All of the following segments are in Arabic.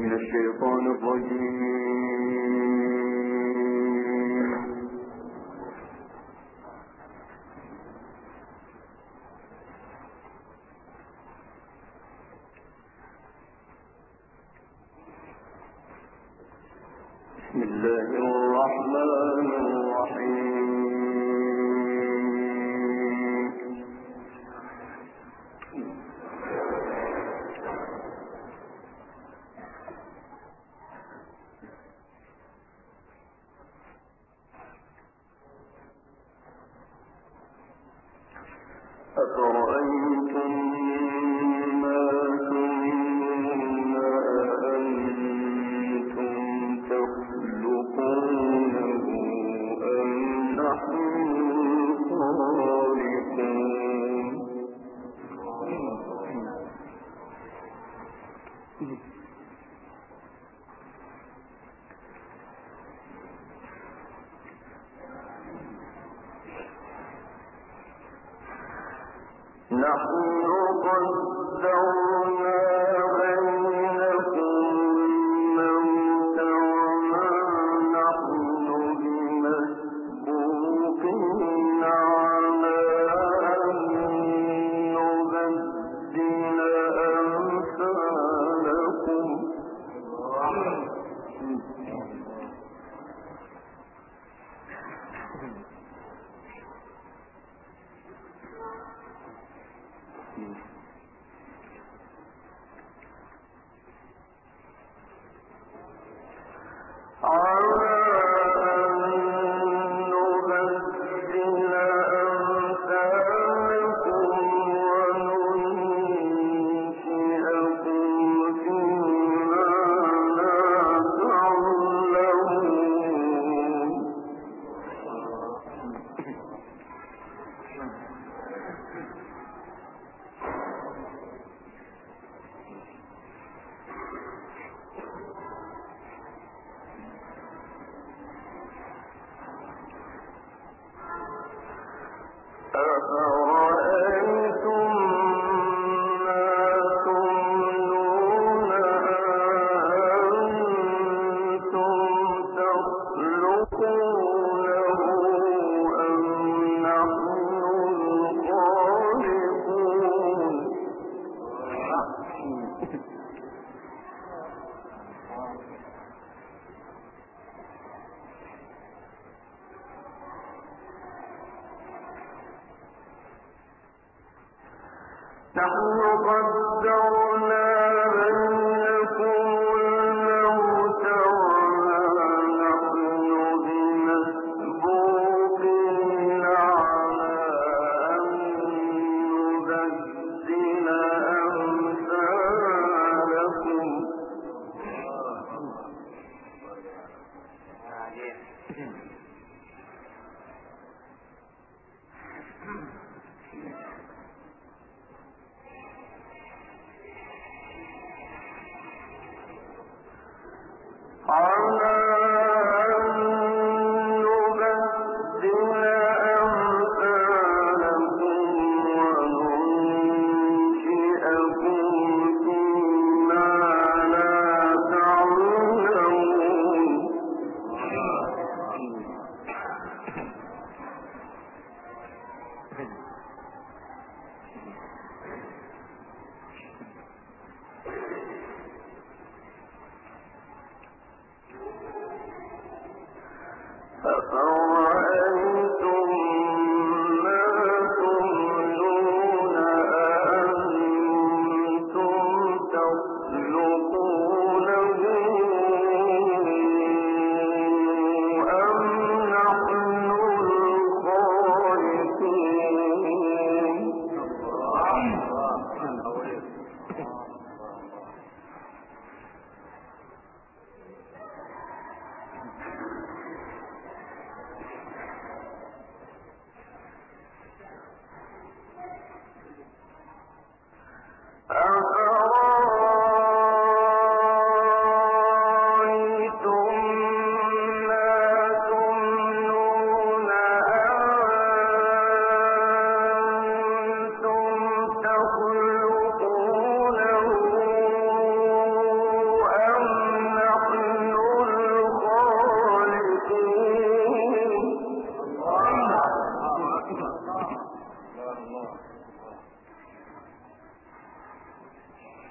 من الشيطان الرجيم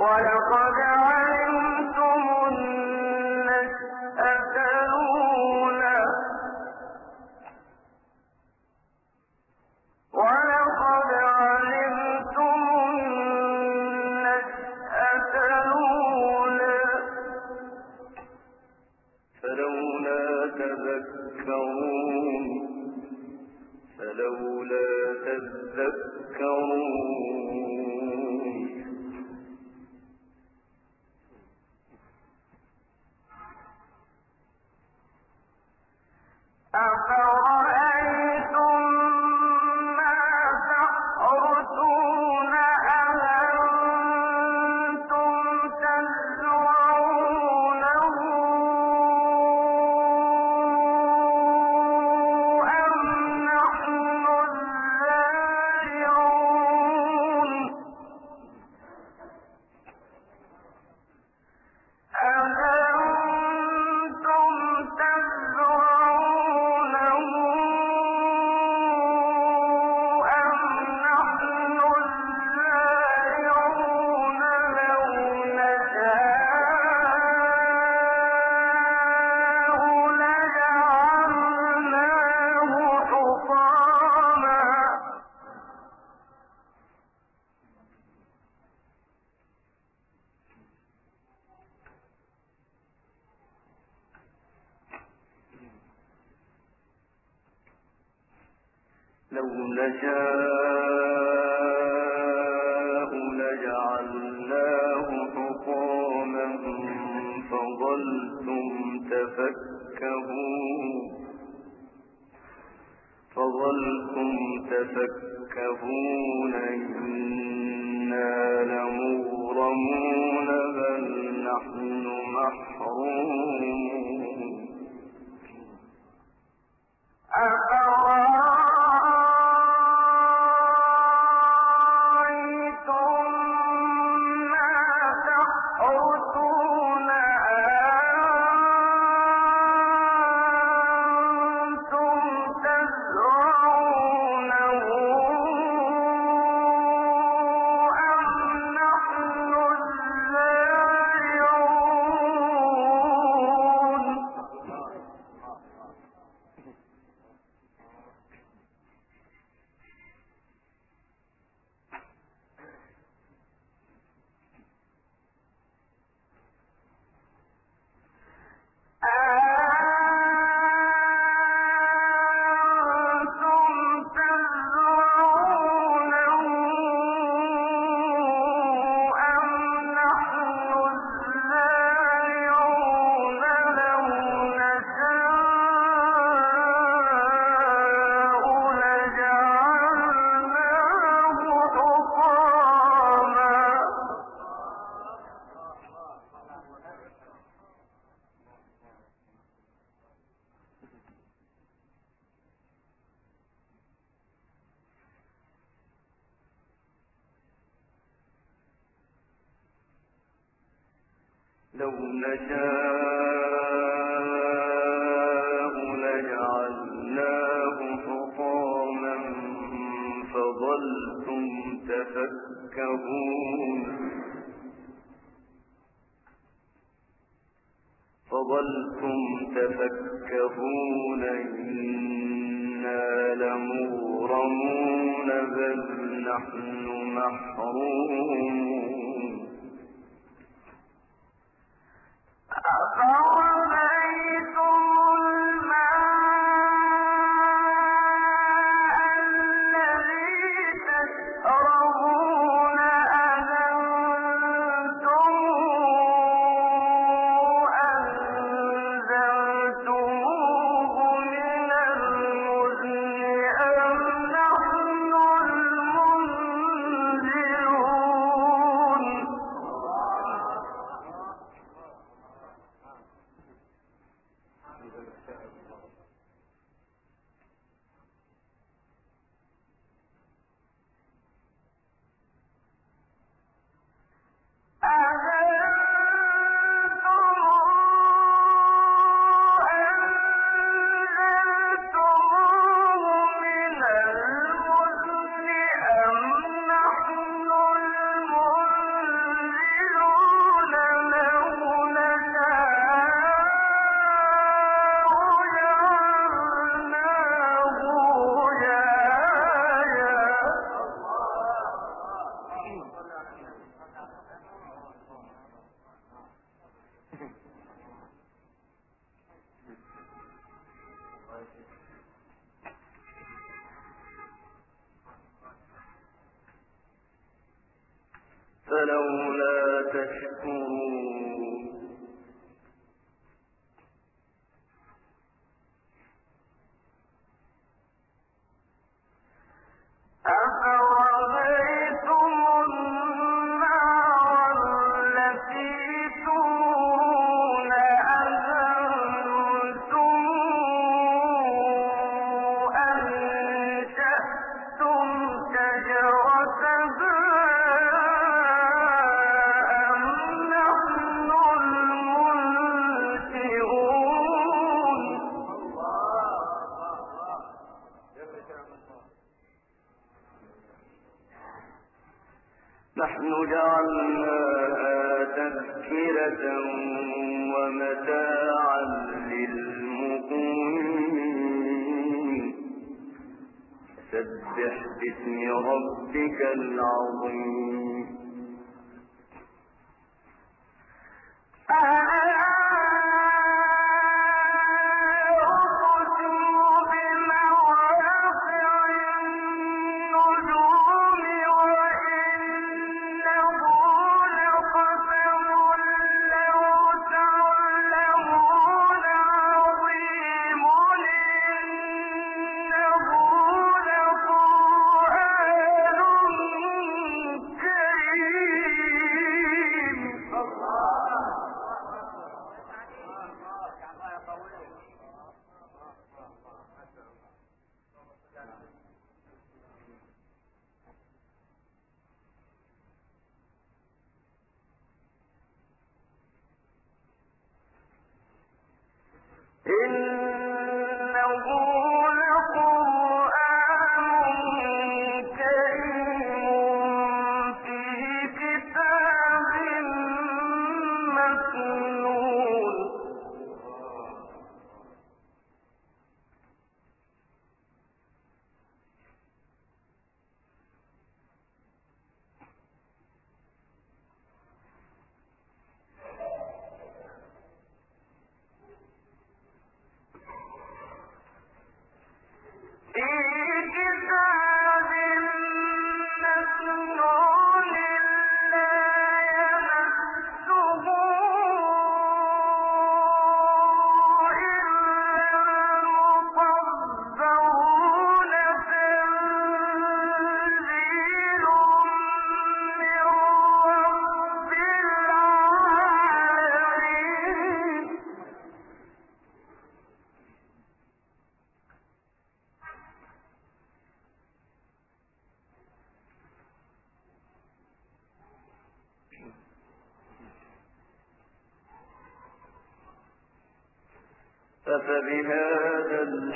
ولقد لو نشاء لجعلناه حطاما فظلتم تفكهون. فظلتم تفكهون. لو نشاء لجعلناه حطاما فظلتم تفكهون. فظلتم تفكهون إنا لمغرمون بل نحن محرومون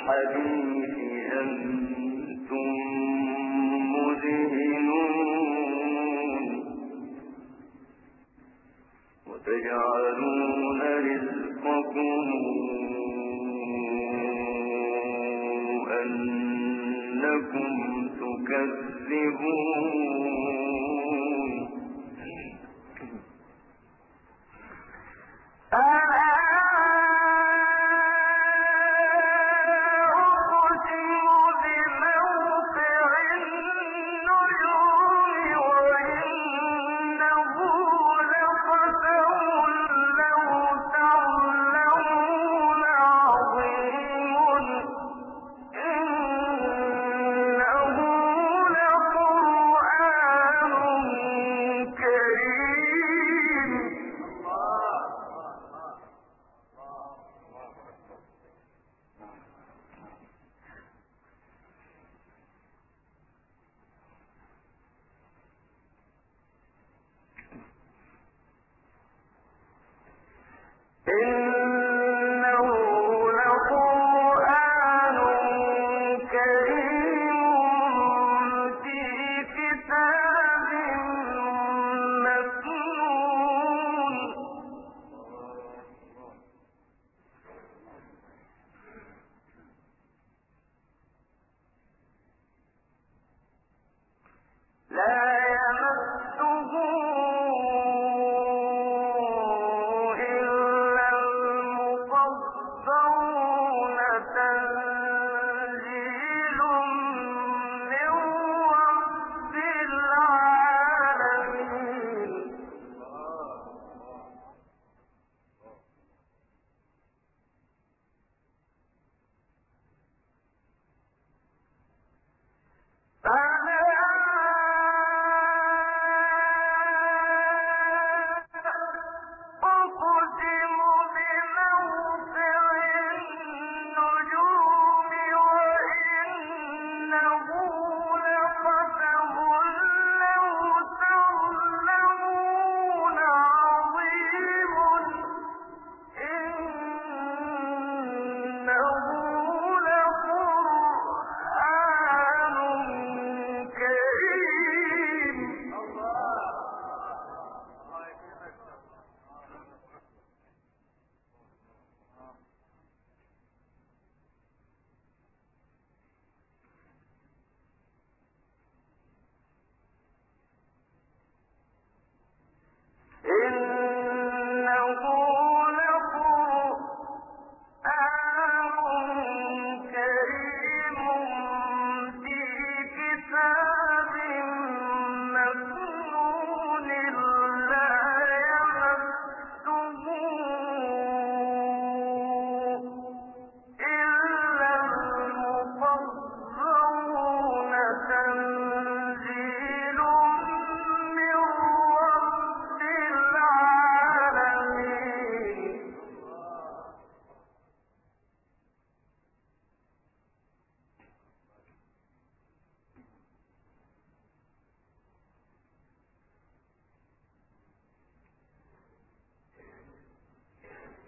الحديث أنتم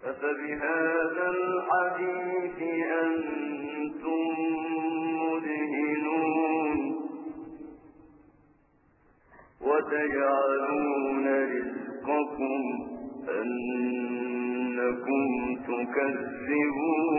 أفبهذا الحديث أنتم مدهنون وتجعلون رزقكم أنكم تكذبون